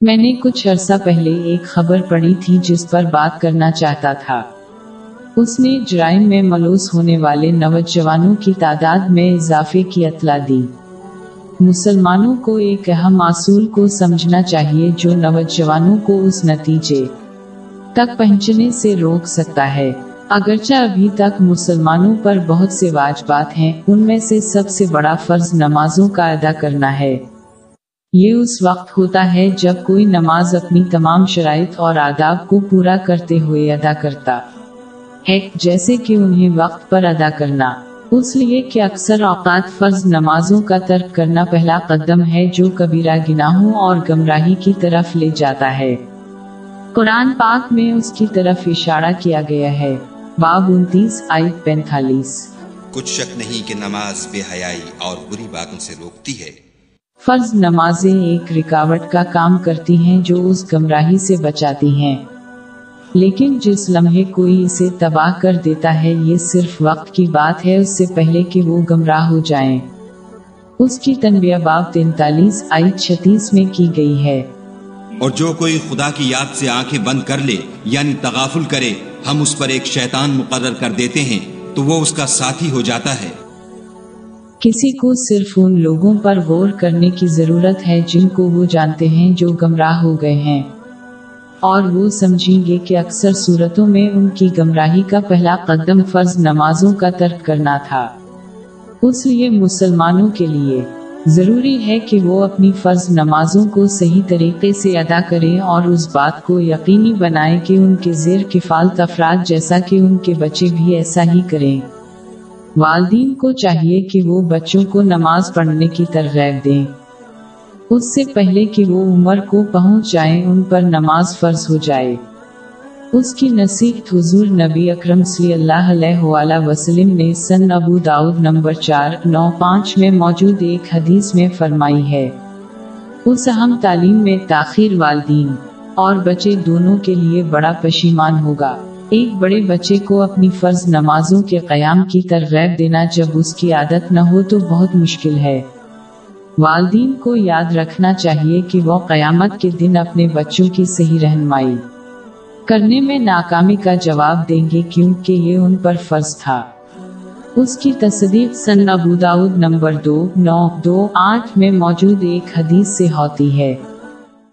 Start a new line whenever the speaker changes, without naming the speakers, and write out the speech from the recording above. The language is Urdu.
میں نے کچھ عرصہ پہلے ایک خبر پڑھی تھی جس پر بات کرنا چاہتا تھا۔ اس نے جرائم میں ملوث ہونے والے نوجوانوں کی تعداد میں اضافے کی اطلاع دی۔ مسلمانوں کو ایک اہم اصول کو سمجھنا چاہیے جو نوجوانوں کو اس نتیجے تک پہنچنے سے روک سکتا ہے۔ اگرچہ ابھی تک مسلمانوں پر بہت سے واجبات ہیں، ان میں سے سب سے بڑا فرض نمازوں کا ادا کرنا ہے۔ یہ اس وقت ہوتا ہے جب کوئی نماز اپنی تمام شرائط اور آداب کو پورا کرتے ہوئے ادا کرتا ہے، جیسے کہ انہیں وقت پر ادا کرنا۔ اس لیے کہ اکثر اوقات فرض نمازوں کا ترک کرنا پہلا قدم ہے جو کبیرہ گناہوں اور گمراہی کی طرف لے جاتا ہے۔ قرآن پاک میں اس کی طرف اشارہ کیا گیا ہے۔ باب انتیس آئی پینتالیس۔
کچھ شک نہیں کہ نماز بے حیائی اور بری باتوں سے روکتی ہے۔
فرض نمازیں ایک رکاوٹ کا کام کرتی ہیں جو اس گمراہی سے بچاتی ہیں۔ لیکن جس لمحے کوئی اسے تباہ کر دیتا ہے، یہ صرف وقت کی بات ہے، اس سے پہلے کہ وہ گمراہ ہو جائیں اس کی تنبیہ باب تینتالیس آئی چھتیس میں کی گئی ہے۔
اور جو کوئی خدا کی یاد سے آنکھیں بند کر لے یعنی تغافل کرے، ہم اس پر ایک شیطان مقرر کر دیتے ہیں، تو وہ اس کا ساتھی ہو جاتا ہے۔
کسی کو صرف ان لوگوں پر غور کرنے کی ضرورت ہے جن کو وہ جانتے ہیں جو گمراہ ہو گئے ہیں۔ اور وہ سمجھیں گے کہ اکثر صورتوں میں ان کی گمراہی کا پہلا قدم فرض نمازوں کا ترک کرنا تھا۔ اس لیے مسلمانوں کے لیے ضروری ہے کہ وہ اپنی فرض نمازوں کو صحیح طریقے سے ادا کریں اور اس بات کو یقینی بنائیں کہ ان کے زیر کفالت افراد جیسا کہ ان کے بچے بھی ایسا ہی کریں۔ والدین کو چاہیے کہ وہ بچوں کو نماز پڑھنے کی ترغیب دیں۔ اس سے پہلے کہ وہ عمر کو پہنچ جائیں، ان پر نماز فرض ہو جائے۔ اس کی نصیحت حضور نبی اکرم صلی اللہ علیہ وآلہ وسلم نے سن ابو داؤد نمبر چار، نو، پانچ میں موجود ایک حدیث میں فرمائی ہے۔ اس اہم تعلیم میں تاخیر والدین اور بچے دونوں کے لیے بڑا پشیمان ہوگا۔ ایک بڑے بچے کو اپنی فرض نمازوں کے قیام کی ترغیب دینا جب اس کی عادت نہ ہو تو بہت مشکل ہے۔ والدین کو یاد رکھنا چاہیے کہ وہ قیامت کے دن اپنے بچوں کی صحیح رہنمائی کرنے میں ناکامی کا جواب دیں گے کیونکہ یہ ان پر فرض تھا۔ اس کی تصدیق سن ابوداؤد نمبر دو، نو، دو، آٹھ میں موجود ایک حدیث سے ہوتی ہے۔